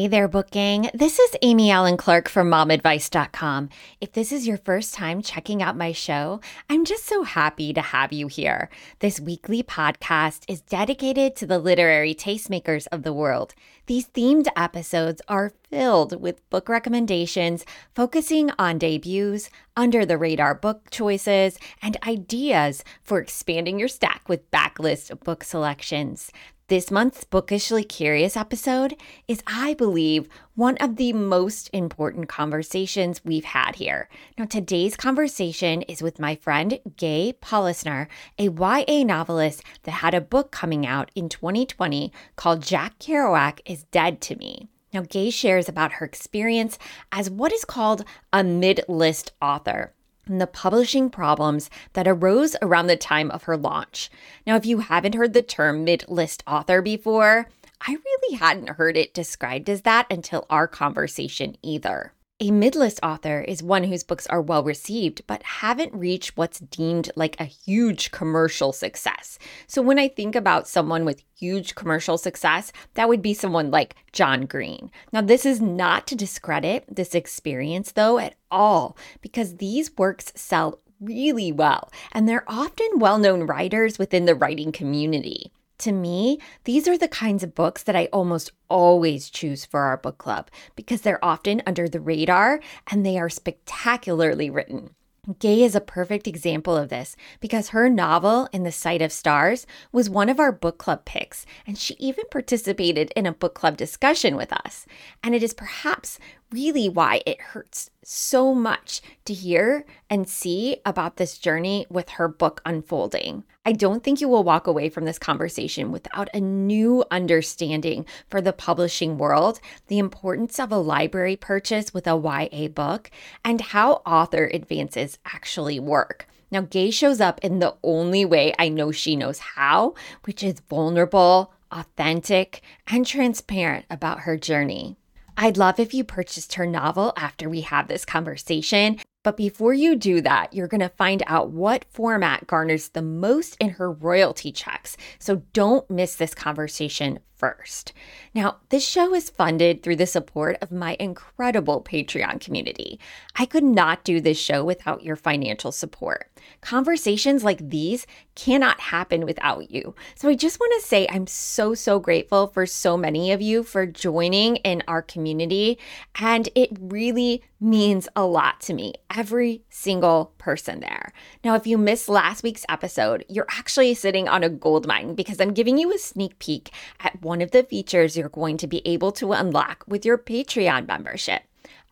Hey there, book gang. This is Amy Allen Clark from momadvice.com. If this is your first time checking out my show, I'm just so happy to have you here. This weekly podcast is dedicated to the literary tastemakers of the world. These themed episodes are filled with book recommendations focusing on debuts, under the radar book choices, and ideas for expanding your stack with backlist book selections. This month's Bookishly Curious episode is, I believe, one of the most important conversations we've had here. Now, today's conversation is with my friend Gae Polisner, a YA novelist that had a book coming out in 2020 called Jack Kerouac is Dead to Me. Now, Gae shares about her experience as what is called a mid list author the publishing problems that arose around the time of her launch. Now, if you haven't heard the term mid list author before, I really hadn't heard it described as that until our conversation either. A midlist author is one whose books are well received but haven't reached what's deemed like a huge commercial success. So when I think about someone with huge commercial success, that would be someone like John Green. Now, this is not to discredit this experience though at all, because these works sell really well and they're often well known writers within the writing community. To me, these are the kinds of books that I almost always choose for our book club because they're often under the radar and they are spectacularly written. Gae is a perfect example of this because her novel, In the Sight of Stars, was one of our book club picks, and she even participated in a book club discussion with us. And it is perhaps really why it hurts so much to hear and see about this journey with her book unfolding. I don't think you will walk away from this conversation without a new understanding for the publishing world, the importance of a library purchase with a YA book, and how author advances actually work. Now, Gae shows up in the only way I know she knows how, which is vulnerable, authentic, and transparent about her journey. I'd love if you purchased her novel after we have this conversation. But before you do that, you're going to find out what format garners the most in her royalty checks. So don't miss this conversation first. Now, this show is funded through the support of my incredible Patreon community. I could not do this show without your financial support. Conversations like these cannot happen without you. So I just want to say I'm so, so grateful for so many of you for joining in our community. And it really means a lot to me, every single person there. Now, if you missed last week's episode, you're actually sitting on a gold mine because I'm giving you a sneak peek at one of the features you're going to be able to unlock with your Patreon membership.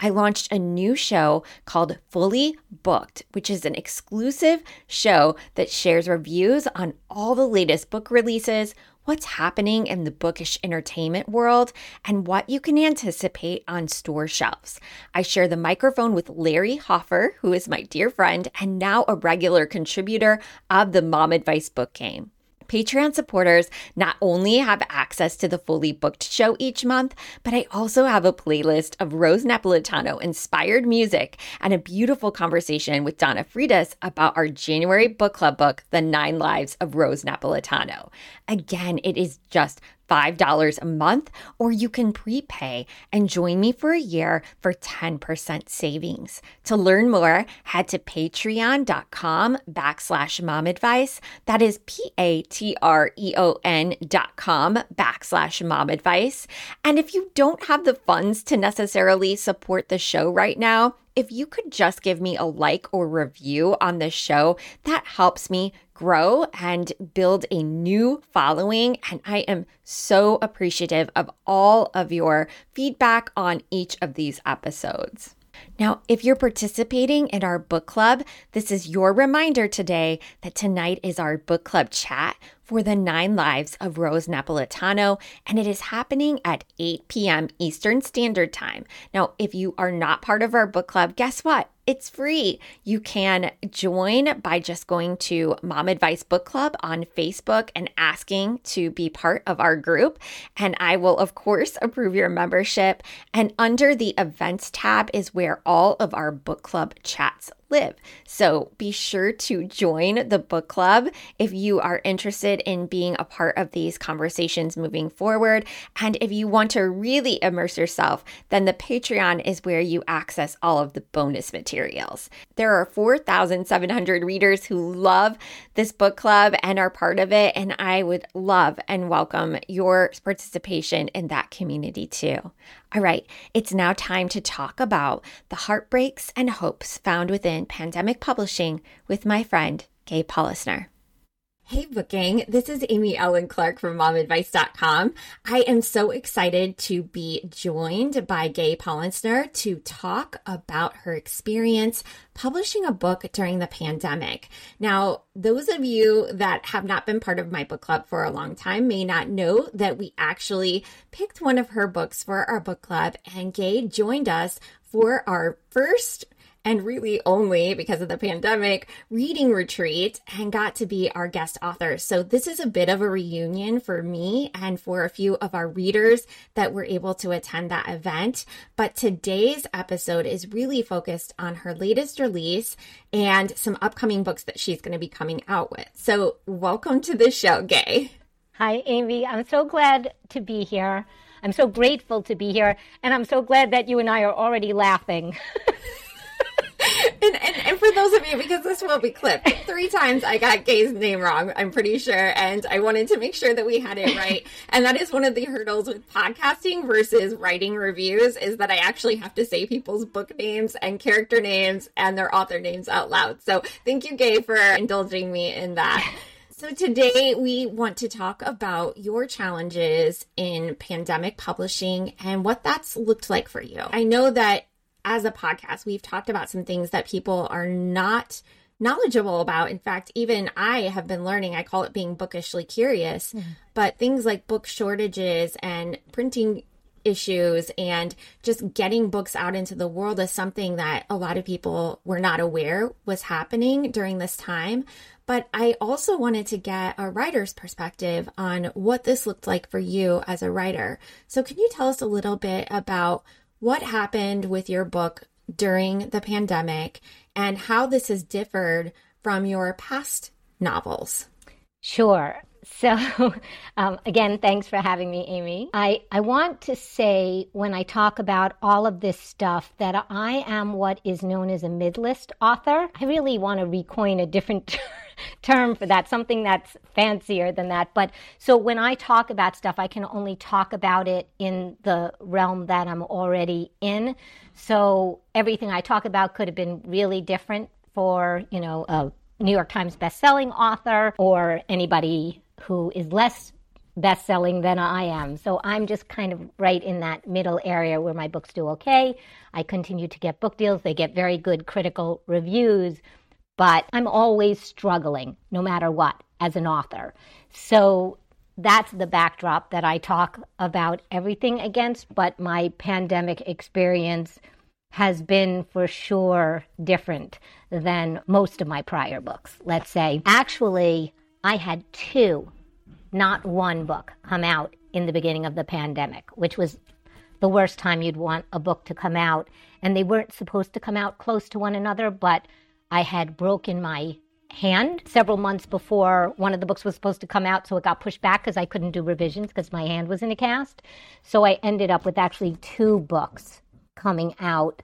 I launched a new show called Fully Booked, which is an exclusive show that shares reviews on all the latest book releases, what's happening in the bookish entertainment world, and what you can anticipate on store shelves. I share the microphone with Larry Hoffer, who is my dear friend and now a regular contributor of the Mom Advice Book Gang. Patreon supporters not only have access to the fully booked show each month, but I also have a playlist of Rose Napolitano inspired music and a beautiful conversation with Donna Freitas about our January book club book, The Nine Lives of Rose Napolitano. Again, it is just $5 a month, or you can prepay and join me for a year for 10% savings. To learn more, head to patreon.com backslash mom advice. That is P A T R E O N dot com backslash mom advice. And if you don't have the funds to necessarily support the show right now, if you could just give me a like or review on the show, that helps me grow and build a new following. And I am so appreciative of all of your feedback on each of these episodes. Now, if you're participating in our book club, this is your reminder today that tonight is our book club chat for the Nine Lives of Rose Napolitano, and it is happening at 8 p.m. Eastern Standard Time. Now, if you are not part of our book club, guess what? It's free. You can join by just going to Mom Advice Book Club on Facebook and asking to be part of our group. And I will, of course, approve your membership. And under the events tab is where all of our book club chats live. So be sure to join the book club if you are interested in being a part of these conversations moving forward. And if you want to really immerse yourself, then the Patreon is where you access all of the bonus materials. There are 4,700 readers who love this book club and are part of it. And I would love and welcome your participation in that community too. All right, it's now time to talk about the heartbreaks and hopes found within pandemic publishing with my friend, Gae Polisner. Hey, booking. This is Amy Allen Clark from momadvice.com. I am so excited to be joined by Gae Polisner to talk about her experience publishing a book during the pandemic. Now, those of you that have not been part of my book club for a long time may not know that we actually picked one of her books for our book club, and Gae joined us for our first and really only because of the pandemic reading retreat and got to be our guest author. So this is a bit of a reunion for me and for a few of our readers that were able to attend that event. But today's episode is really focused on her latest release and some upcoming books that she's going to be coming out with. So welcome to the show, Gae. Hi, Amy. I'm so glad to be here. I'm so grateful to be here. And I'm so glad that you and I are already laughing. and, and, and, for those of you, because this will be clipped, three times I got Gae's name wrong, I'm pretty sure. And I wanted to make sure that we had it right. and that is one of the hurdles with podcasting versus writing reviews is that I actually have to say people's book names and character names and their author names out loud. So thank you, Gae, for indulging me in that. So, today we want to talk about your challenges in pandemic publishing and what that's looked like for you. I know that as a podcast, we've talked about some things that people are not knowledgeable about. In fact, even I have been learning, I call it being bookishly curious, mm-hmm. but things like book shortages and printing issues and just getting books out into the world is something that a lot of people were not aware was happening during this time. But I also wanted to get a writer's perspective on what this looked like for you as a writer. So, can you tell us a little bit about what happened with your book during the pandemic and how this has differed from your past novels. Sure. So, um, again, thanks for having me, Amy. I, I want to say when I talk about all of this stuff that I am what is known as a mid-list author. I really want to recoin a different term for that, something that's fancier than that. But so when I talk about stuff, I can only talk about it in the realm that I'm already in. So everything I talk about could have been really different for, you know, a New York Times best-selling author or anybody who is less best selling than I am. So I'm just kind of right in that middle area where my books do okay. I continue to get book deals, they get very good critical reviews, but I'm always struggling no matter what as an author. So that's the backdrop that I talk about everything against, but my pandemic experience has been for sure different than most of my prior books, let's say. Actually, I had two, not one book, come out in the beginning of the pandemic, which was the worst time you'd want a book to come out. And they weren't supposed to come out close to one another, but I had broken my hand several months before one of the books was supposed to come out, so it got pushed back because I couldn't do revisions because my hand was in a cast. So I ended up with actually two books coming out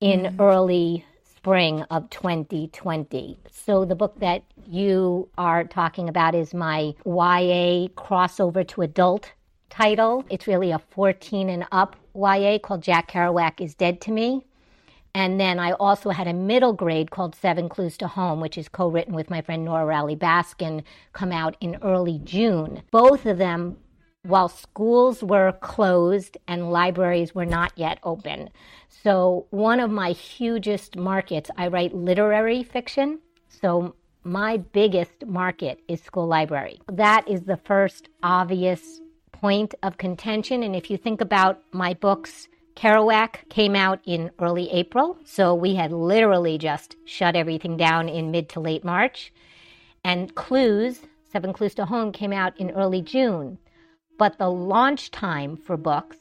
in mm-hmm. early spring of 2020. So the book that you are talking about is my YA crossover to adult title. It's really a 14 and up YA called Jack Kerouac is Dead to Me. And then I also had a middle grade called Seven Clues to Home, which is co written with my friend Nora Raleigh Baskin, come out in early June. Both of them, while schools were closed and libraries were not yet open. So, one of my hugest markets, I write literary fiction. So, my biggest market is school library. That is the first obvious point of contention. And if you think about my books, Kerouac came out in early April, so we had literally just shut everything down in mid to late March. And Clues, Seven Clues to Home, came out in early June. But the launch time for books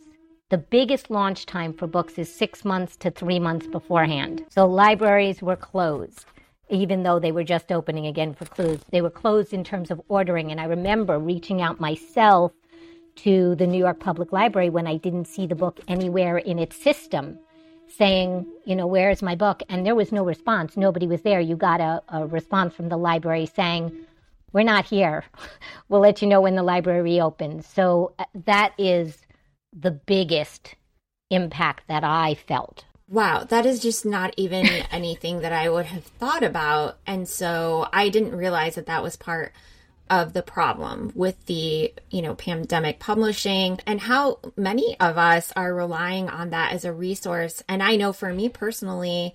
the biggest launch time for books is six months to three months beforehand. So libraries were closed, even though they were just opening again for clues. They were closed in terms of ordering. And I remember reaching out myself to the New York Public Library when I didn't see the book anywhere in its system saying, you know, where's my book? And there was no response. Nobody was there. You got a, a response from the library saying, we're not here. we'll let you know when the library reopens. So uh, that is the biggest impact that I felt. Wow, that is just not even anything that I would have thought about. And so I didn't realize that that was part of the problem with the, you know, pandemic publishing and how many of us are relying on that as a resource. And I know for me personally,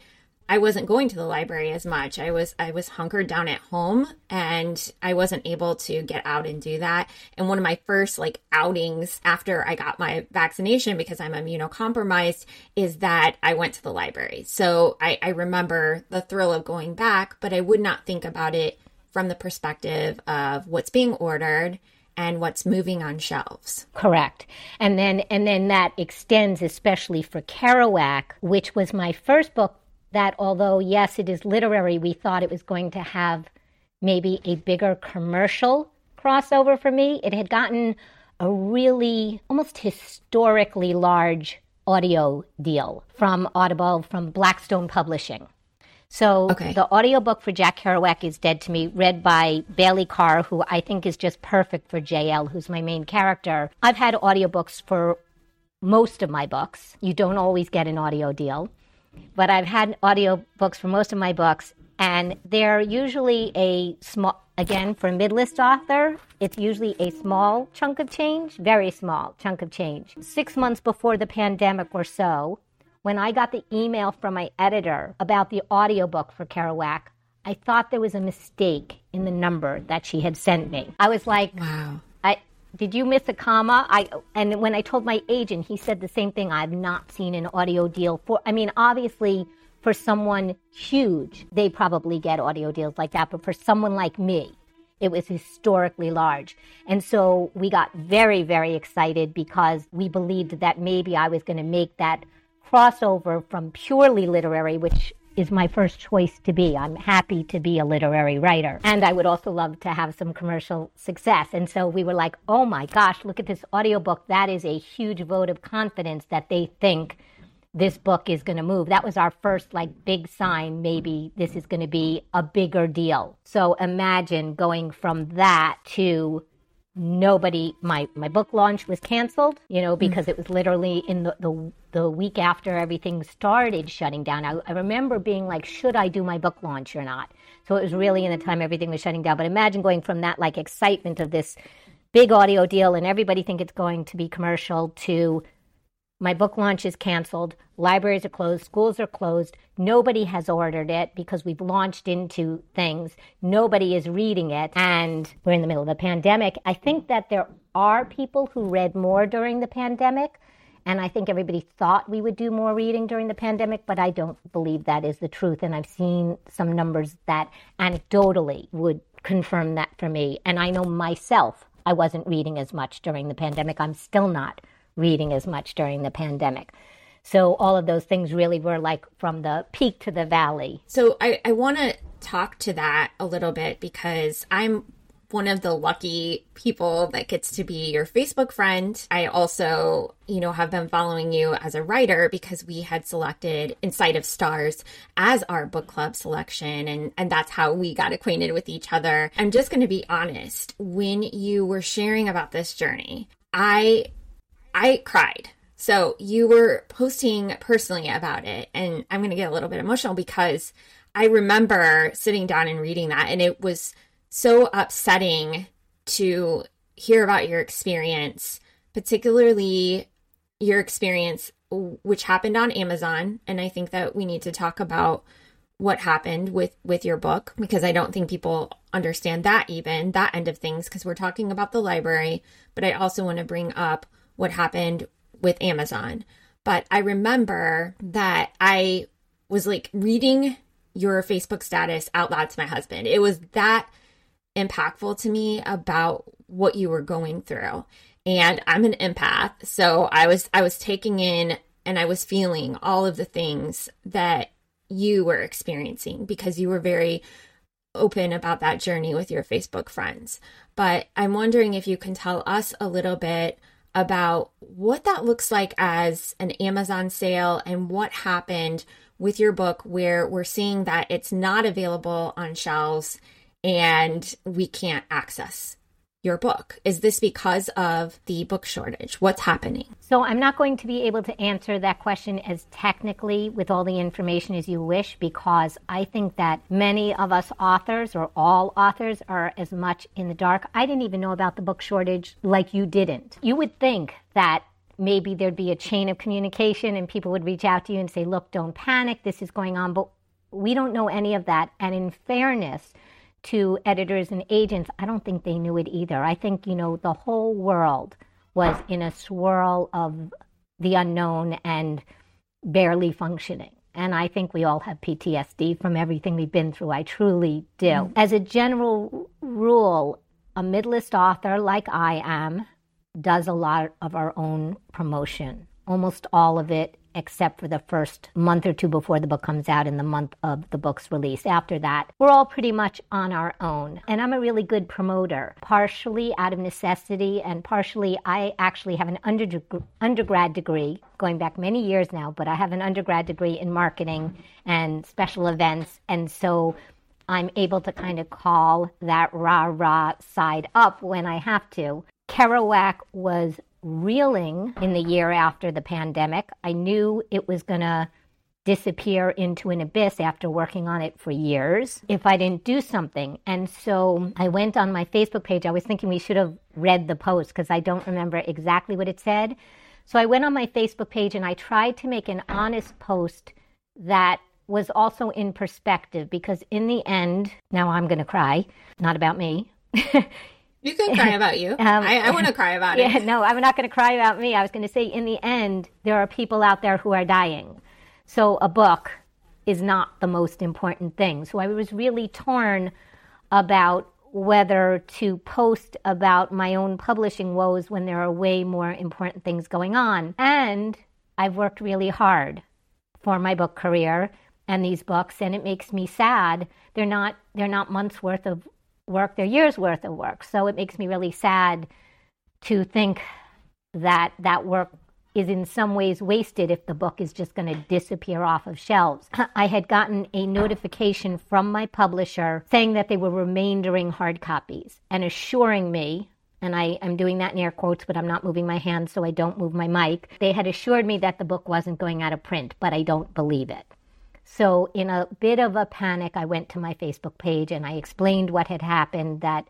I wasn't going to the library as much. I was I was hunkered down at home and I wasn't able to get out and do that. And one of my first like outings after I got my vaccination because I'm immunocompromised is that I went to the library. So I, I remember the thrill of going back, but I would not think about it from the perspective of what's being ordered and what's moving on shelves. Correct. And then and then that extends especially for Kerouac, which was my first book that although, yes, it is literary, we thought it was going to have maybe a bigger commercial crossover for me. It had gotten a really almost historically large audio deal from Audible, from Blackstone Publishing. So okay. the audiobook for Jack Kerouac is Dead to Me, read by Bailey Carr, who I think is just perfect for JL, who's my main character. I've had audiobooks for most of my books. You don't always get an audio deal but I've had audio books for most of my books, and they're usually a small, again, for a mid-list author, it's usually a small chunk of change, very small chunk of change. Six months before the pandemic or so, when I got the email from my editor about the audiobook for Kerouac, I thought there was a mistake in the number that she had sent me. I was like, wow did you miss a comma? I and when I told my agent, he said the same thing. I've not seen an audio deal for. I mean, obviously, for someone huge, they probably get audio deals like that. But for someone like me, it was historically large. And so we got very, very excited because we believed that maybe I was going to make that crossover from purely literary, which is my first choice to be. I'm happy to be a literary writer. And I would also love to have some commercial success. And so we were like, oh my gosh, look at this audiobook. That is a huge vote of confidence that they think this book is going to move. That was our first like big sign maybe this is going to be a bigger deal. So imagine going from that to nobody my my book launch was canceled you know because mm. it was literally in the, the the week after everything started shutting down. I, I remember being like should i do my book launch or not? So it was really in the time everything was shutting down. But imagine going from that like excitement of this big audio deal and everybody think it's going to be commercial to my book launch is canceled. Libraries are closed. Schools are closed. Nobody has ordered it because we've launched into things. Nobody is reading it. And we're in the middle of a pandemic. I think that there are people who read more during the pandemic. And I think everybody thought we would do more reading during the pandemic, but I don't believe that is the truth. And I've seen some numbers that anecdotally would confirm that for me. And I know myself, I wasn't reading as much during the pandemic. I'm still not reading as much during the pandemic. So all of those things really were like from the peak to the valley. So I, I want to talk to that a little bit because I'm one of the lucky people that gets to be your Facebook friend. I also, you know, have been following you as a writer because we had selected In Sight of Stars as our book club selection and and that's how we got acquainted with each other. I'm just going to be honest, when you were sharing about this journey, I I cried. So you were posting personally about it, and I'm going to get a little bit emotional because I remember sitting down and reading that, and it was so upsetting to hear about your experience, particularly your experience, which happened on Amazon. And I think that we need to talk about what happened with with your book because I don't think people understand that even that end of things because we're talking about the library, but I also want to bring up what happened with Amazon. But I remember that I was like reading your Facebook status out loud to my husband. It was that impactful to me about what you were going through. and I'm an empath. So I was I was taking in and I was feeling all of the things that you were experiencing because you were very open about that journey with your Facebook friends. But I'm wondering if you can tell us a little bit about what that looks like as an Amazon sale and what happened with your book where we're seeing that it's not available on shelves and we can't access your book? Is this because of the book shortage? What's happening? So, I'm not going to be able to answer that question as technically with all the information as you wish because I think that many of us authors or all authors are as much in the dark. I didn't even know about the book shortage like you didn't. You would think that maybe there'd be a chain of communication and people would reach out to you and say, look, don't panic, this is going on. But we don't know any of that. And in fairness to editors and agents, I don't think they knew it either. I think, you know, the whole world was in a swirl of the unknown and barely functioning. And I think we all have PTSD from everything we've been through. I truly do. Mm-hmm. As a general rule, a midlist author like I am does a lot of our own promotion, almost all of it, except for the first month or two before the book comes out and the month of the book's release. After that, we're all pretty much on our own. And I'm a really good promoter, partially out of necessity, and partially I actually have an undergrad degree going back many years now, but I have an undergrad degree in marketing and special events. And so I'm able to kind of call that rah rah side up when I have to. Kerouac was reeling in the year after the pandemic. I knew it was going to disappear into an abyss after working on it for years if I didn't do something. And so I went on my Facebook page. I was thinking we should have read the post because I don't remember exactly what it said. So I went on my Facebook page and I tried to make an honest post that was also in perspective because in the end, now I'm going to cry, not about me. You can cry about you. Um, I, I want to cry about yeah, it. No, I'm not going to cry about me. I was going to say, in the end, there are people out there who are dying. So a book is not the most important thing. So I was really torn about whether to post about my own publishing woes when there are way more important things going on. And I've worked really hard for my book career and these books and it makes me sad. They're not they're not months worth of work, their year's worth of work. So it makes me really sad to think that that work is in some ways wasted if the book is just going to disappear off of shelves. I had gotten a notification from my publisher saying that they were remaindering hard copies and assuring me, and I am doing that in air quotes, but I'm not moving my hand so I don't move my mic. They had assured me that the book wasn't going out of print, but I don't believe it. So, in a bit of a panic, I went to my Facebook page and I explained what had happened that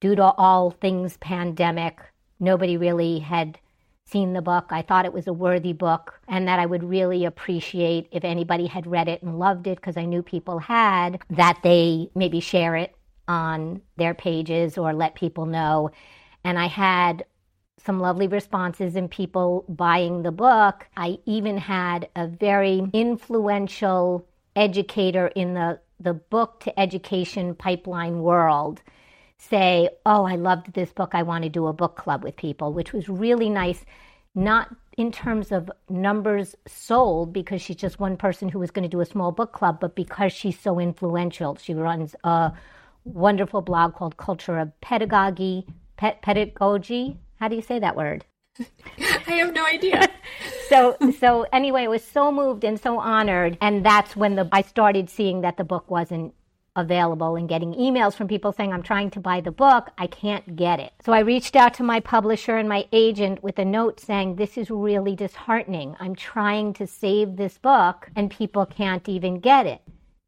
due to all things pandemic, nobody really had seen the book. I thought it was a worthy book and that I would really appreciate if anybody had read it and loved it because I knew people had, that they maybe share it on their pages or let people know. And I had some lovely responses and people buying the book. I even had a very influential educator in the, the book to education pipeline world say, Oh, I loved this book. I want to do a book club with people, which was really nice, not in terms of numbers sold, because she's just one person who was going to do a small book club, but because she's so influential. She runs a wonderful blog called Cult of Pedagogy, Pedagogy, how do you say that word? I have no idea. so so anyway, I was so moved and so honored, and that's when the I started seeing that the book wasn't available and getting emails from people saying I'm trying to buy the book, I can't get it. So I reached out to my publisher and my agent with a note saying this is really disheartening. I'm trying to save this book and people can't even get it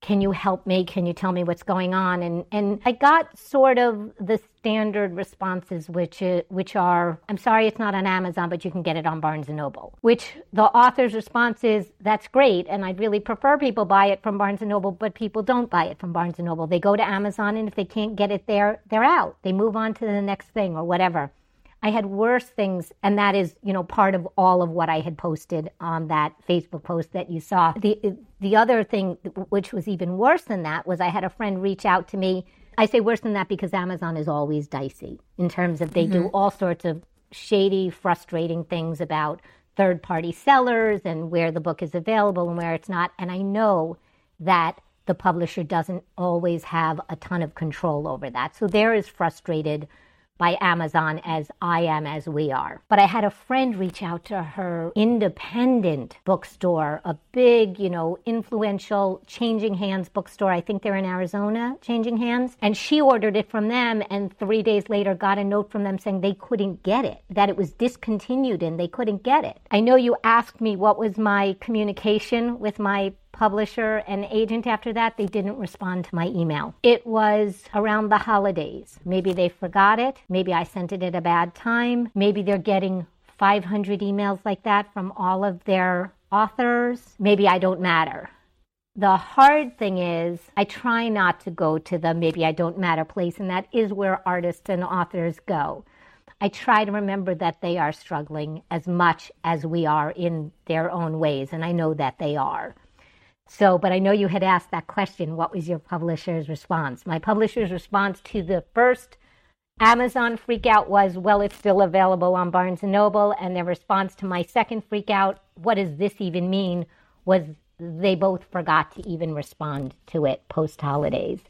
can you help me? Can you tell me what's going on? And and I got sort of the standard responses, which is, which are, I'm sorry, it's not on Amazon, but you can get it on Barnes and Noble. Which the author's response is, that's great, and I'd really prefer people buy it from Barnes and Noble, but people don't buy it from Barnes and Noble. They go to Amazon, and if they can't get it there, they're out. They move on to the next thing or whatever. I had worse things, and that is, you know, part of all of what I had posted on that Facebook post that you saw. The the other thing, which was even worse than that, was I had a friend reach out to me. I say worse than that because Amazon is always dicey in terms of they mm-hmm. do all sorts of shady, frustrating things about third party sellers and where the book is available and where it's not. And I know that the publisher doesn't always have a ton of control over that. So they're as frustrated by Amazon as I am, as we are. But I had a friend reach out to her independent bookstore, a big, you know, influential Changing Hands bookstore. I think they're in Arizona, Changing Hands. And she ordered it from them and three days later got a note from them saying they couldn't get it, that it was discontinued and they couldn't get it. I know you asked me what was my communication with my publisher and agent after that, they didn't respond to my email. It was around the holidays. Maybe they forgot it. Maybe I sent it at a bad time. Maybe they're getting 500 emails like that from all of their authors. Maybe I don't matter. The hard thing is, I try not to go to the maybe I don't matter place, and that is where artists and authors go. I try to remember that they are struggling as much as we are in their own ways, and I know that they are. So, but I know you had asked that question. What was your publisher's response? My publisher's response to the first Amazon freakout was, well, it's still available on Barnes and Noble. And their response to my second freakout, what does this even mean? Was they both forgot to even respond to it post holidays.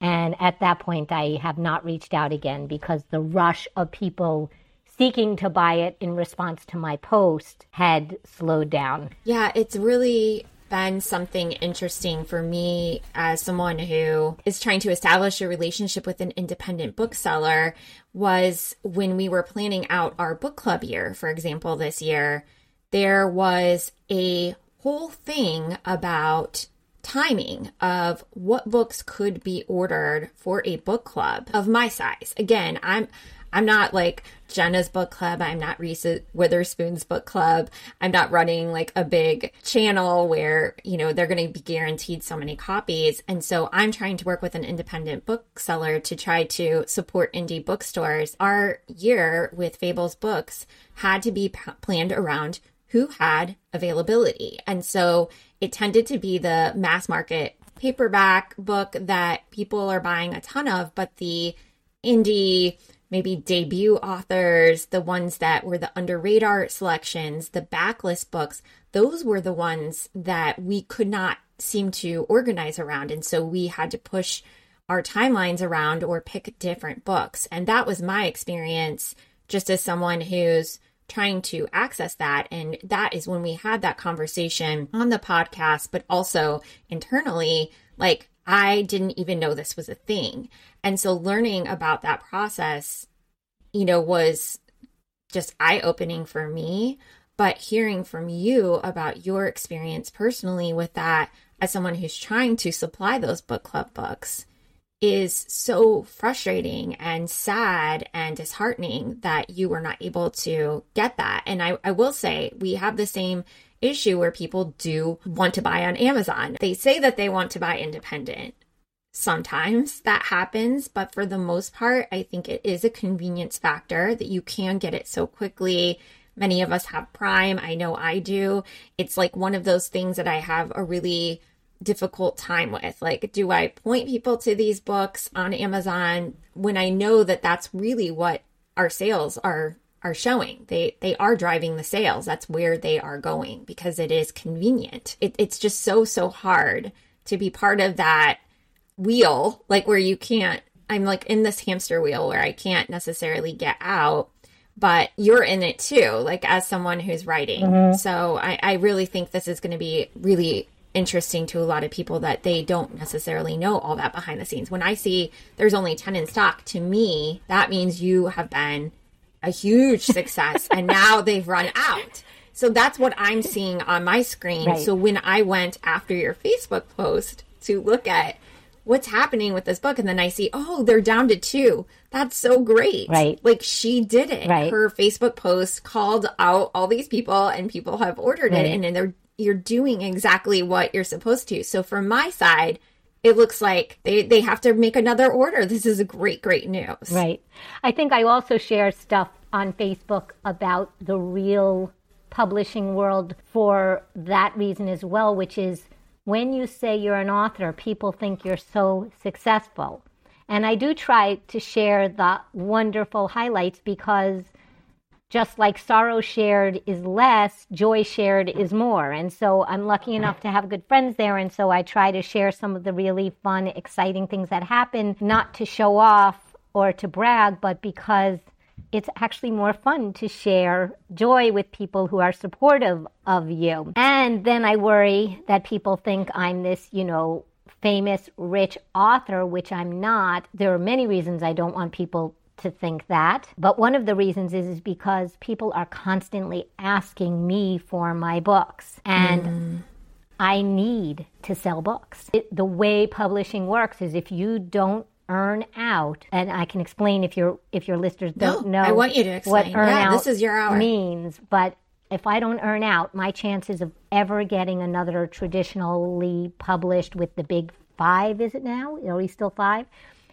And at that point, I have not reached out again because the rush of people seeking to buy it in response to my post had slowed down. Yeah, it's really been something interesting for me as someone who is trying to establish a relationship with an independent bookseller was when we were planning out our book club year, for example, this year, there was a whole thing about timing of what books could be ordered for a book club of my size. Again, I'm I'm not like Jenna's book club. I'm not Reese Witherspoon's book club. I'm not running like a big channel where, you know, they're going to be guaranteed so many copies. And so I'm trying to work with an independent bookseller to try to support indie bookstores. Our year with Fables Books had to be p- planned around who had availability. And so it tended to be the mass market paperback book that people are buying a ton of, but the indie maybe debut authors, the ones that were the under radar selections, the backlist books, those were the ones that we could not seem to organize around. And so we had to push our timelines around or pick different books. And that was my experience just as someone who's trying to access that. And that is when we had that conversation on the podcast, but also internally, like, I didn't even know this was a thing. And so learning about that process, you know, was just eye opening for me. But hearing from you about your experience personally with that as someone who's trying to supply those book club books is so frustrating and sad and disheartening that you were not able to get that. And I, I will say, we have the same issue where people do want to buy on Amazon. They say that they want to buy independent. Sometimes that happens, but for the most part, I think it is a convenience factor that you can get it so quickly. Many of us have Prime. I know I do. It's like one of those things that I have a really difficult time with. Like, do I point people to these books on Amazon when I know that that's really what our sales are are showing. They they are driving the sales. That's where they are going because it is convenient. It, it's just so so hard to be part of that wheel, like where you can't. I'm like in this hamster wheel where I can't necessarily get out, but you're in it too, like as someone who's writing. Mm-hmm. So I, I really think this is going to be really interesting to a lot of people that they don't necessarily know all that behind the scenes. When I see there's only 10 in stock, to me, that means you have been a huge success and now they've run out. So that's what I'm seeing on my screen. Right. So when I went after your Facebook post to look at what's happening with this book and then I see, oh, they're down to two. That's so great. Right. Like she did it. Right. Her Facebook post called out all these people and people have ordered right. it and then they're you're doing exactly what you're supposed to. So from my side, it looks like they, they have to make another order. This is great, great news. Right. I think I also share stuff on Facebook about the real publishing world for that reason as well, which is when you say you're an author, people think you're so successful. And I do try to share the wonderful highlights because just like sorrow shared is less, joy shared is more. And so I'm lucky enough to have good friends there. And so I try to share some of the really fun, exciting things that happen, not to show off or to brag, but because it's actually more fun to share joy with people who are supportive of you. And then I worry that people think I'm this, you know, famous, rich author, which I'm not. There are many reasons I don't want people to think that. But one of the reasons is, is because people are constantly asking me for my books. And mm. I need to sell books. It, the way publishing works is if you don't earn out and i can explain if your if your listeners don't no, know i want you to explain what earn yeah, out this is your hour. means but if i don't earn out my chances of ever getting another traditionally published with the big five is it now are we still five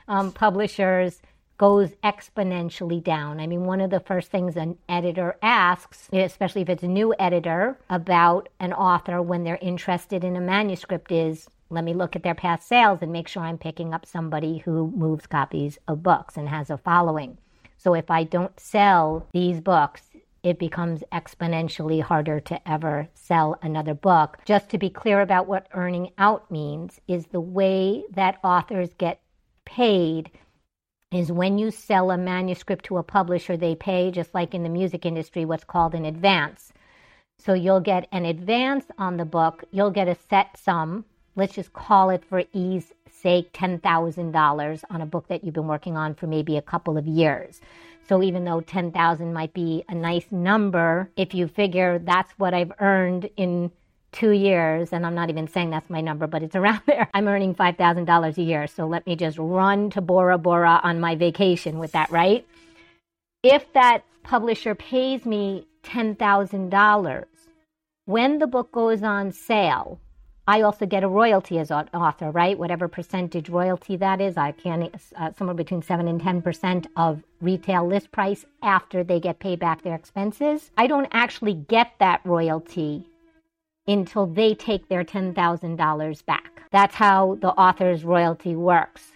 um, publishers goes exponentially down. I mean, one of the first things an editor asks, especially if it's a new editor, about an author when they're interested in a manuscript is let me look at their past sales and make sure I'm picking up somebody who moves copies of books and has a following. So if I don't sell these books, it becomes exponentially harder to ever sell another book. Just to be clear about what earning out means, is the way that authors get paid is when you sell a manuscript to a publisher, they pay, just like in the music industry, what's called an advance. So you'll get an advance on the book, you'll get a set sum. Let's just call it for ease sake $10,000 on a book that you've been working on for maybe a couple of years. So even though 10,000 might be a nice number, if you figure that's what I've earned in two years, and I'm not even saying that's my number, but it's around there. I'm earning $5,000 a year. So let me just run to Bora Bora on my vacation with that, right? If that publisher pays me $10,000, when the book goes on sale, I also get a royalty as an author, right? Whatever percentage royalty that is, I can uh, somewhere between seven and ten percent of retail list price after they get paid back their expenses. I don't actually get that royalty until they take their $10,000 back. That's how the author's royalty works.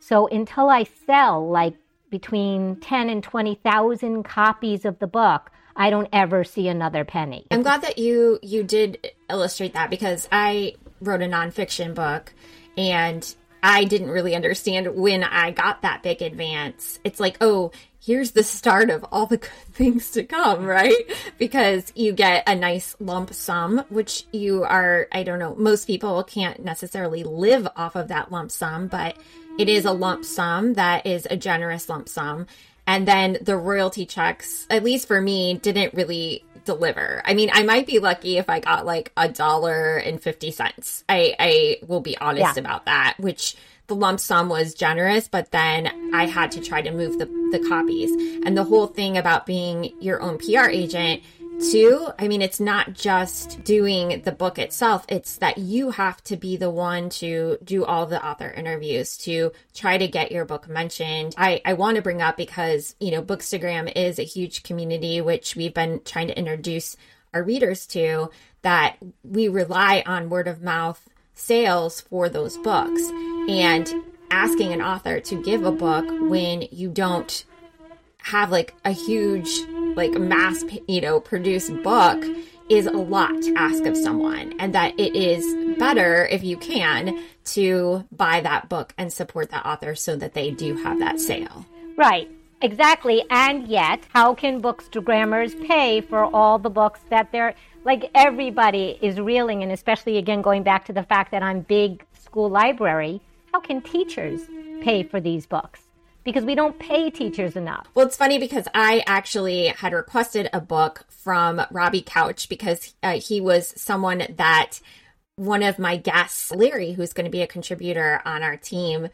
So until I sell like between 10 and 20,000 copies of the book, I don't ever see another penny. I'm glad that you you did illustrate that because I wrote a nonfiction book and I didn't really understand when I got that big advance. It's like, oh, here's the start of all the good things to come, right? Because you get a nice lump sum, which you are, I don't know, most people can't necessarily live off of that lump sum, but it is a lump sum that is a generous lump sum. And then the royalty checks, at least for me, didn't really deliver. I mean, I might be lucky if I got like a dollar and 50 cents. I, I will be honest yeah. about that, which the lump sum was generous, but then I had to try to move the, the copies. And the whole thing about being your own PR agent, too, I mean, it's not just doing the book itself, it's that you have to be the one to do all the author interviews to try to get your book mentioned. I, I want to bring up because, you know, Bookstagram is a huge community, which we've been trying to introduce our readers to, that we rely on word of mouth sales for those books. And asking an author to give a book when you don't have like a huge like mass you know produced book is a lot to ask of someone and that it is better if you can to buy that book and support that author so that they do have that sale. Right. Exactly. And yet how can bookstagrammers pay for all the books that they're like everybody is reeling and especially again going back to the fact that i'm big school library. How can teachers pay for these books? Because we don't pay teachers enough. Well, it's funny because I actually had requested a book from Robbie Couch because uh, he was someone that one of my guests, Larry, who's going to be a contributor on our team,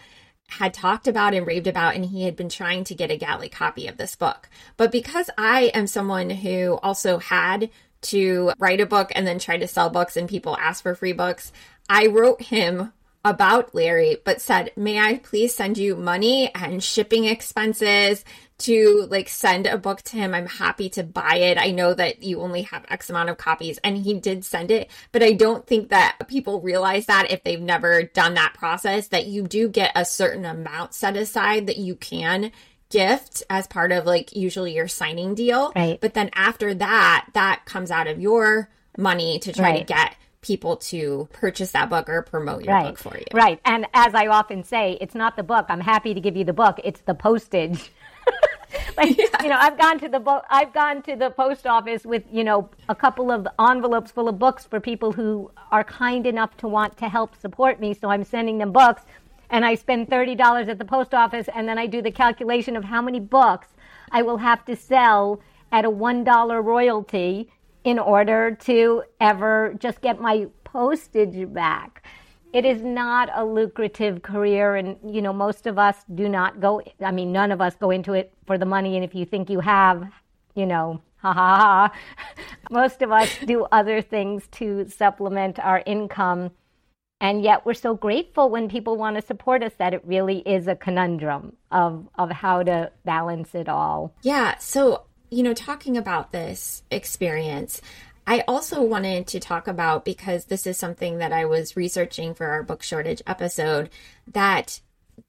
had talked about and raved about, and he had been trying to get a galley copy of this book. But because I am someone who also had to write a book and then try to sell books, and people ask for free books, I wrote him about Larry, but said, May I please send you money and shipping expenses to like send a book to him? I'm happy to buy it. I know that you only have X amount of copies. And he did send it, but I don't think that people realize that if they've never done that process, that you do get a certain amount set aside that you can gift as part of like usually your signing deal. Right. But then after that, that comes out of your money to try Right. to get people to purchase that book or promote your right. book for you. Right. And as I often say, it's not the book. I'm happy to give you the book. It's the postage. like you know, I've gone to the bo- I've gone to the post office with you know a couple of envelopes full of books for people who are kind enough to want to help support me. So I'm sending them books, and I spend thirty dollars at the post office, and then I do the calculation of how many books I will have to sell at a one dollar royalty in order to ever just get my postage back it is not a lucrative career and you know most of us do not go i mean none of us go into it for the money and if you think you have you know ha ha ha most of us do other things to supplement our income and yet we're so grateful when people want to support us that it really is a conundrum of of how to balance it all Yeah. So, you know, talking about this experience, I also wanted to talk about because this is something that I was researching for our book shortage episode that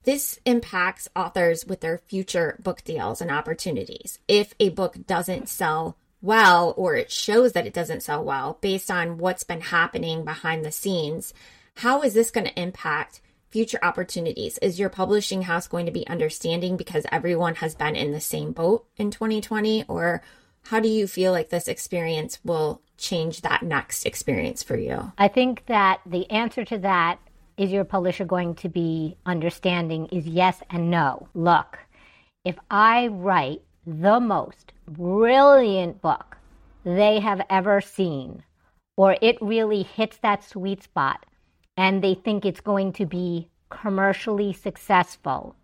this impacts authors with their future book deals and opportunities. If a book doesn't sell well or it shows that it doesn't sell well based on what's been happening behind the scenes, how is this going to impact future opportunities? Is your publishing house going to be understanding because everyone has been in the same boat in 2020? Or how do you feel like this experience will change that next experience for you? I think that the answer to that is your publisher going to be understanding is yes and no. Look, if I write the most brilliant book they have ever seen, or it really hits that sweet spot and they think it's going to be commercially successful,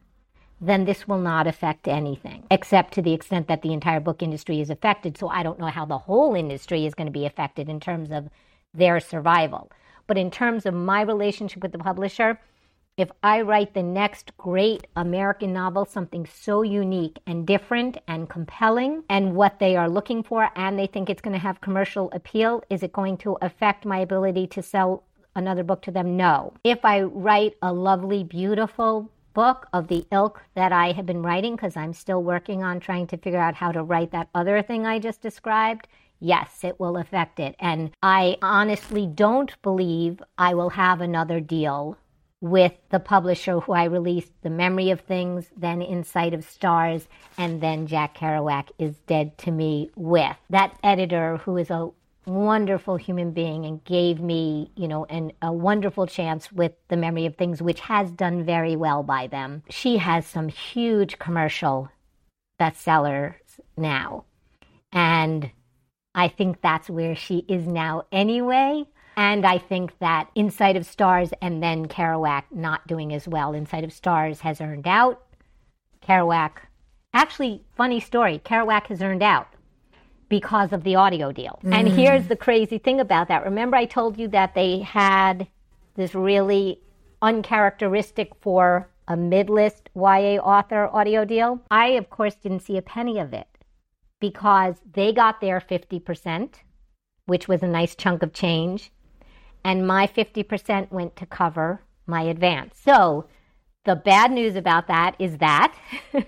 then this will not affect anything, except to the extent that the entire book industry is affected. So I don't know how the whole industry is going to be affected in terms of their survival. But in terms of my relationship with the publisher, if I write the next great American novel, something so unique and different and compelling, and what they are looking for, and they think it's going to have commercial appeal, is it going to affect my ability to sell another book to them? No. If I write a lovely, beautiful book of the ilk that I have been writing, because I'm still working on trying to figure out how to write that other thing I just described, yes, it will affect it. And I honestly don't believe I will have another deal with the publisher who I released The Memory of Things, then In Sight of Stars, and then Jack Kerouac is Dead to Me with. That editor who is a wonderful human being and gave me, you know, an, a wonderful chance with The Memory of Things, which has done very well by them. She has some huge commercial bestsellers now. And I think that's where she is now anyway. And I think that In Sight of Stars and then Kerouac not doing as well. In Sight of Stars has earned out. Kerouac, actually, funny story, Kerouac has earned out because of the audio deal. And mm. here's the crazy thing about that. Remember, I told you that they had this really uncharacteristic for a mid list YA author audio deal? I, of course, didn't see a penny of it because they got their 50%, which was a nice chunk of change, and my 50% went to cover my advance. So the bad news about that is that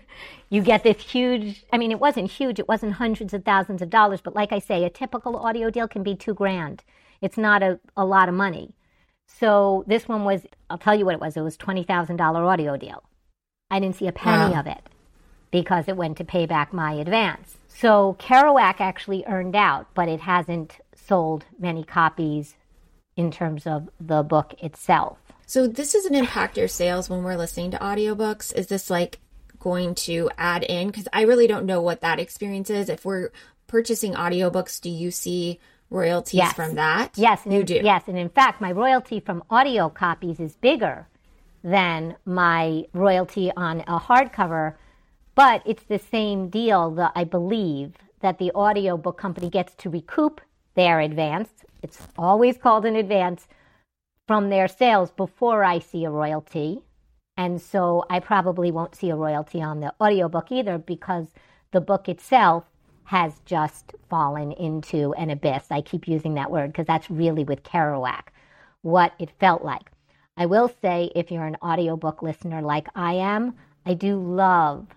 you get this huge, I mean, it wasn't huge, it wasn't hundreds of thousands of dollars, but like I say, a typical audio deal can be two grand. It's not a, a lot of money. So this one was, I'll tell you what it was, it was $20,000 audio deal. I didn't see a penny Wow. of it because it went to pay back my advance. So Kerouac actually earned out, but it hasn't sold many copies in terms of the book itself. So this doesn't impact your sales when we're listening to audiobooks. Is this like going to add in because I really don't know what that experience is. If we're purchasing audiobooks, do you see royalties Yes. from that? Yes, you do. Yes, and in fact, my royalty from audio copies is bigger than my royalty on a hardcover, but it's the same deal that I believe that the audiobook company gets to recoup their advance. It's always called an advance from their sales before I see a royalty. And so I probably won't see a royalty on the audiobook either because the book itself has just fallen into an abyss. I keep using that word because that's really with Kerouac what it felt like. I will say, if you're an audiobook listener like I am, I do love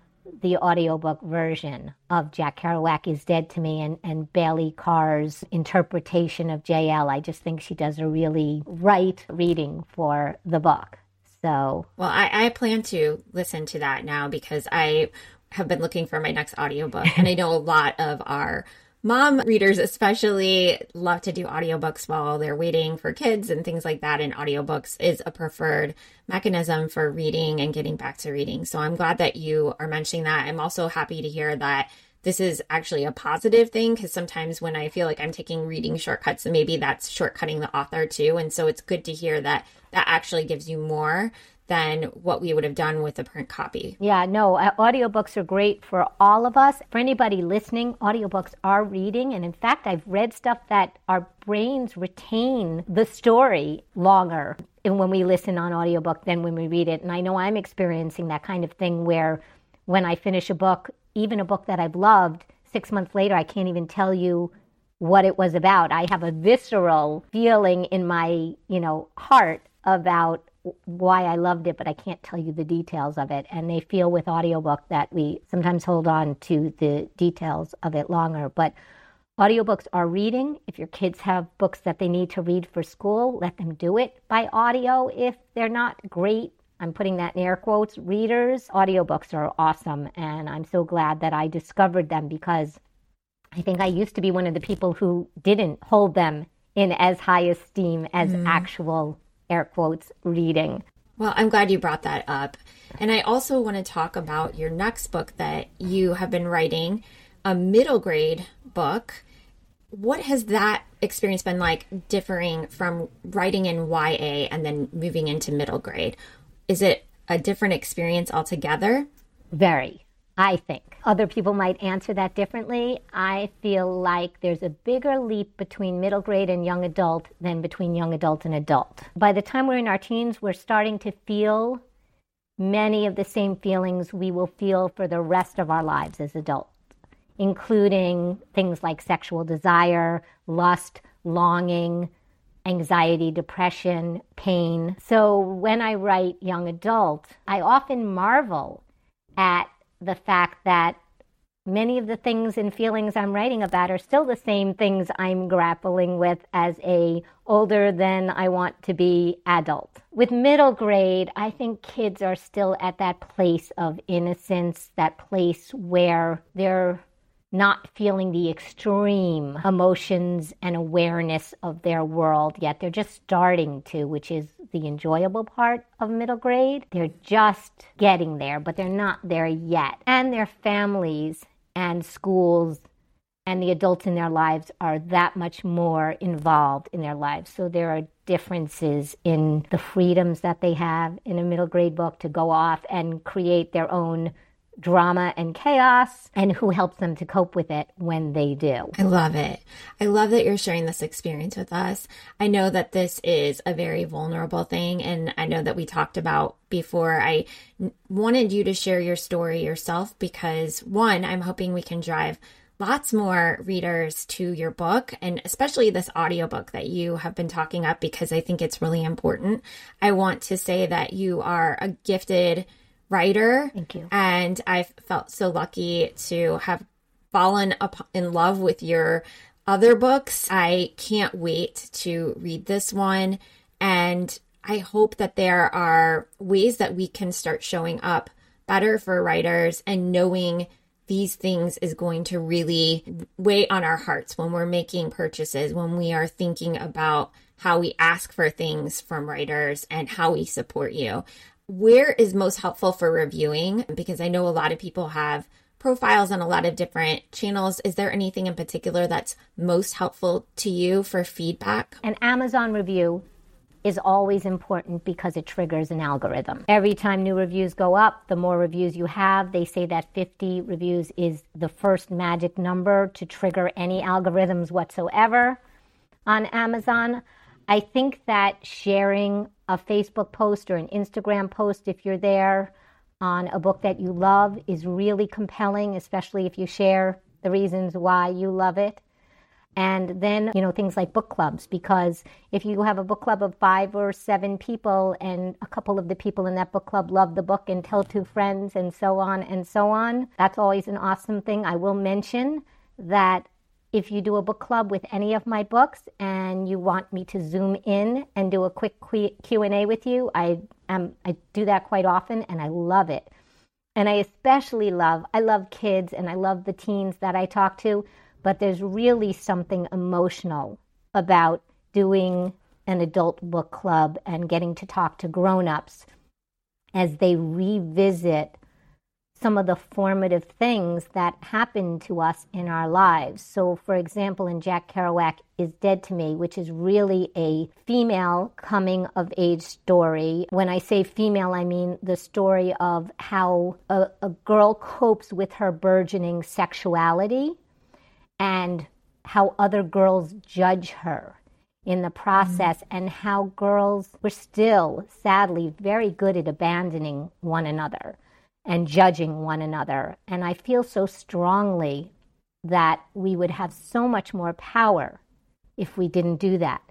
the audiobook version of Jack Kerouac is Dead to Me and, and Bailey Carr's interpretation of JL. I just think she does a really right reading for the book. So, well, I, I plan to listen to that now because I have been looking for my next audiobook. and I know a lot of our mom readers especially love to do audiobooks while they're waiting for kids and things like that. And audiobooks is a preferred mechanism for reading and getting back to reading. So i'm glad that you are mentioning that. I'm also happy to hear that this is actually a positive thing because sometimes when i feel like i'm taking reading shortcuts maybe that's shortcutting the author too and so it's good to hear that that actually gives you more than what we would have done with a print copy. Yeah, no, uh, audiobooks are great for all of us. For anybody listening, audiobooks are reading. And in fact, I've read stuff that our brains retain the story longer when we listen on audiobook than when we read it. And I know I'm experiencing that kind of thing where when I finish a book, even a book that I've loved, six months later, I can't even tell you what it was about. I have a visceral feeling in my, you know, heart about why I loved it, but I can't tell you the details of it. And they feel with audiobook that we sometimes hold on to the details of it longer. But audiobooks are reading. If your kids have books that they need to read for school, let them do it by audio. If they're not great, I'm putting that in air quotes, readers, audiobooks are awesome. And I'm so glad that I discovered them because I think I used to be one of the people who didn't hold them in as high esteem as mm. actual air quotes reading. Well, I'm glad you brought that up. And I also want to talk about your next book that you have been writing, a middle grade book. What has that experience been like differing from writing in YA and then moving into middle grade? Is it a different experience altogether? Very. I think. Other people might answer that differently. I feel like there's a bigger leap between middle grade and young adult than between young adult and adult. By the time we're in our teens, we're starting to feel many of the same feelings we will feel for the rest of our lives as adults, including things like sexual desire, lust, longing, anxiety, depression, pain. So when I write young adult, I often marvel at the fact that many of the things and feelings I'm writing about are still the same things I'm grappling with as a older than I want to be adult. With middle grade, I think kids are still at that place of innocence, that place where they're not feeling the extreme emotions and awareness of their world yet. They're just starting to, which is the enjoyable part of middle grade. They're just getting there, but they're not there yet. And their families and schools and the adults in their lives are that much more involved in their lives. So there are differences in the freedoms that they have in a middle grade book to go off and create their own drama and chaos and who helps them to cope with it when they do. I love it. I love that you're sharing this experience with us. I know that this is a very vulnerable thing and I know that we talked about before I wanted you to share your story yourself because one, I'm hoping we can drive lots more readers to your book and especially this audiobook that you have been talking up because I think it's really important. I want to say that you are a gifted writer. Thank you. And I felt so lucky to have fallen in love with your other books. I can't wait to read this one. And I hope that there are ways that we can start showing up better for writers and knowing these things is going to really weigh on our hearts when we're making purchases, when we are thinking about how we ask for things from writers and how we support you where is most helpful for reviewing? Because I know a lot of people have profiles on a lot of different channels. Is there anything in particular that's most helpful to you for feedback? An Amazon review is always important because it triggers an algorithm. Every time new reviews go up, the more reviews you have, they say that 50 reviews is the first magic number to trigger any algorithms whatsoever on Amazon. I think that sharing a Facebook post or an Instagram post, if you're there on a book that you love, is really compelling, especially if you share the reasons why you love it. And then, you know, things like book clubs, because if you have a book club of five or seven people and a couple of the people in that book club love the book and tell two friends and so on and so on, that's always an awesome thing. I will mention that if you do a book club with any of my books and you want me to zoom in and do a quick q&a with you i am i do that quite often and i love it. And i especially love i love kids and i love the teens that i talk to but there's really something emotional about doing an adult book club and getting to talk to grown-ups as they revisit some of the formative things that happened to us in our lives. So, for example, in Jack Kerouac is Dead to Me, which is really a female coming of age story. When I say female, I mean the story of how a, a girl copes with her burgeoning sexuality and how other girls judge her in the process mm-hmm. and how girls were still sadly very good at abandoning one another and judging one another. And I feel so strongly that we would have so much more power if we didn't do that,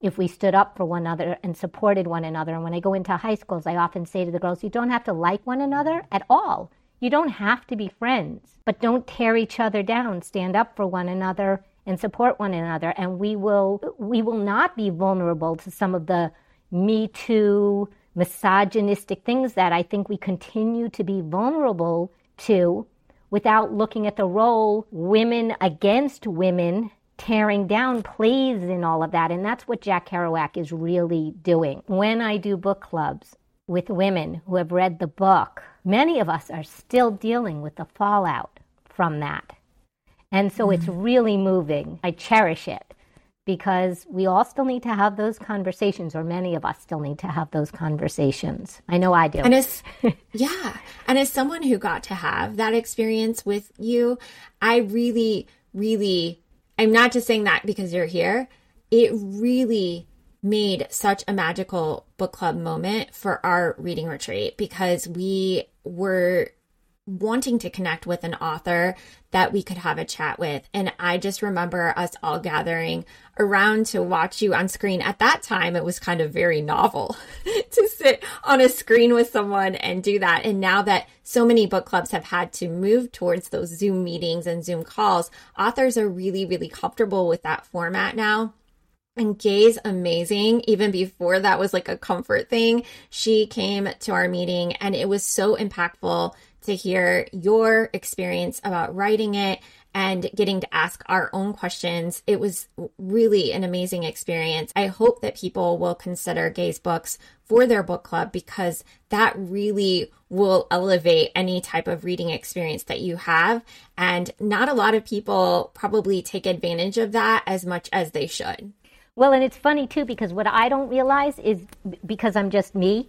if we stood up for one another and supported one another. And when I go into high schools, I often say to the girls, you don't have to like one another at all. You don't have to be friends, but don't tear each other down. Stand up for one another and support one another. And we will, we will not be vulnerable to some of the Me Too, misogynistic things that I think we continue to be vulnerable to without looking at the role women against women tearing down plays in all of that. And that's what Jack Kerouac is really doing. When I do book clubs with women who have read the book, many of us are still dealing with the fallout from that. And so mm-hmm. it's really moving. I cherish it because we all still need to have those conversations, or many of us still need to have those conversations. I know I do. And as yeah, and as someone who got to have that experience with you, I really, really, I'm not just saying that because you're here. It really made such a magical book club moment for our reading retreat because we were wanting to connect with an author that we could have a chat with. And I just remember us all gathering around to watch you on screen. At that time, it was kind of very novel to sit on a screen with someone and do that. And now that so many book clubs have had to move towards those Zoom meetings and Zoom calls, authors are really, really comfortable with that format now. And Gae's amazing. Even before that was like a comfort thing, she came to our meeting and it was so impactful to hear your experience about writing it and getting to ask our own questions. It was really an amazing experience. I hope that people will consider Gae's books for their book club because that really will elevate any type of reading experience that you have. And not a lot of people probably take advantage of that as much as they should. Well, and it's funny too because what I don't realize is because I'm just me,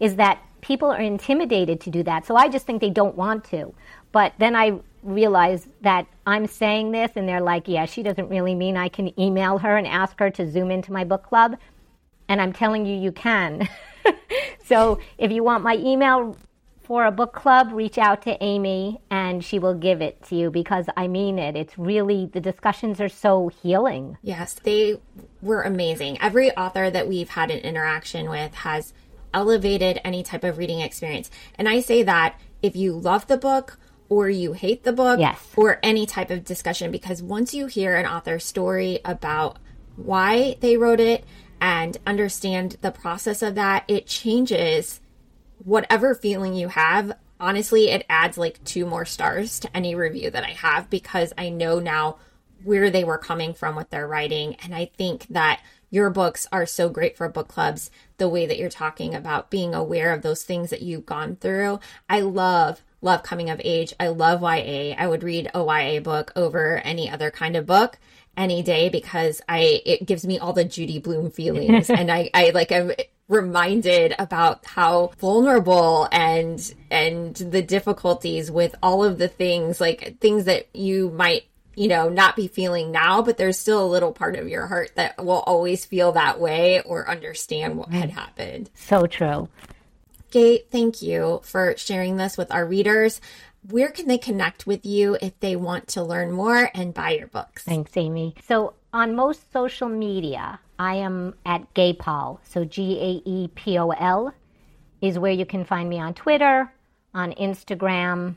is that people are intimidated to do that. So I just think they don't want to. But then I realize that I'm saying this and they're like, yeah, she doesn't really mean I can email her and ask her to zoom into my book club. And I'm telling you, you can. so if you want my email for a book club, reach out to Amy and she will give it to you because I mean it. It's really, the discussions are so healing. Yes, they were amazing. Every author that we've had an interaction with has elevated any type of reading experience. And I say that if you love the book or you hate the book yes. or any type of discussion, because once you hear an author's story about why they wrote it and understand the process of that, it changes whatever feeling you have. Honestly, it adds like two more stars to any review that I have because I know now where they were coming from with their writing. And I think that your books are so great for book clubs the way that you're talking about being aware of those things that you've gone through. I love love coming of age. I love ya i would read a ya book over any other kind of book any day because i it gives me all the judy Blume feelings. And i i like i'm reminded about how vulnerable and and the difficulties with all of the things like things that you might you know, not be feeling now, but there's still a little part of your heart that will always feel that way or understand what had happened. So true. Gae, thank you for sharing this with our readers. Where can they connect with you if they want to learn more and buy your books? Thanks, Amy. So, on most social media, I am at Gaepol. So, G A E P O L is where you can find me on Twitter, on Instagram,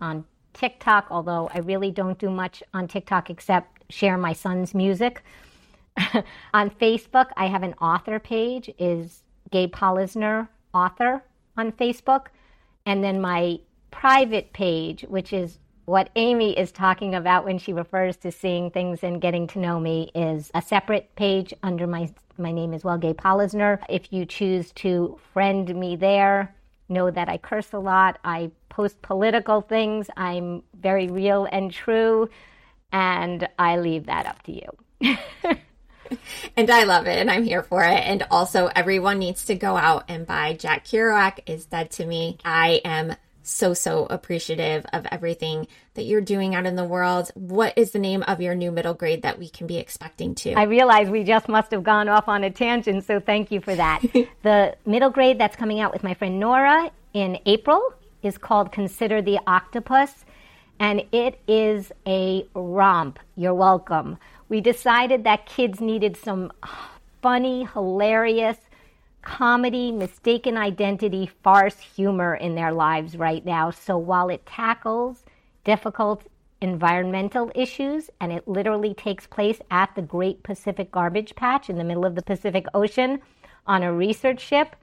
on TikTok, although I really don't do much on TikTok except share my son's music. on Facebook, I have an author page, is Gae Polisner author on Facebook. And then my private page, which is what Amy is talking about when she refers to seeing things and getting to know me, is a separate page under my my name as well, Gae Polisner. If you choose to friend me there, know that I curse a lot. I post political things. I'm very real and true, and I leave that up to you. and I love it and I'm here for it. And also, everyone needs to go out and buy Jack Kerouac is Dead to Me. I am so, so appreciative of everything that you're doing out in the world. What is the name of your new middle grade that we can be expecting to? I realize we just must have gone off on a tangent, so thank you for that. the middle grade that's coming out with my friend Nora in April is called Consider the Octopus, and it is a romp. You're welcome we decided that kids needed some funny, hilarious comedy, mistaken identity, farce humor in their lives right now. So while it tackles difficult environmental issues and it literally takes place at the Great Pacific Garbage Patch in the middle of the Pacific Ocean on a research ship,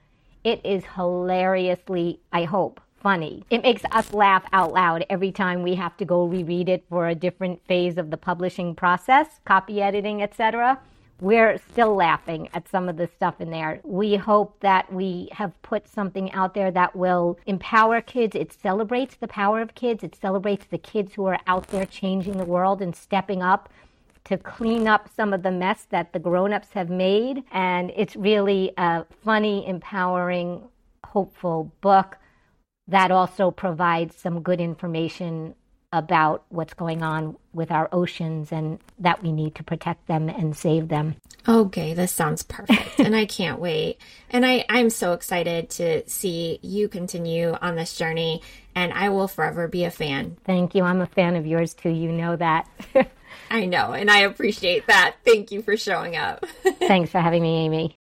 it is hilariously, I hope, funny. It makes us laugh out loud every time we have to go reread it for a different phase of the publishing process, copy editing, etc. We're still laughing at some of the stuff in there. We hope that we have put something out there that will empower kids. It celebrates the power of kids. It celebrates the kids who are out there changing the world and stepping up to clean up some of the mess that the grown-ups have made and it's really a funny empowering hopeful book that also provides some good information about what's going on with our oceans and that we need to protect them and save them. Okay, this sounds perfect. and I can't wait. And I, I'm so excited to see you continue on this journey. And I will forever be a fan. Thank you. I'm a fan of yours too. You know that. I know. And I appreciate that. Thank you for showing up. Thanks for having me, Amy.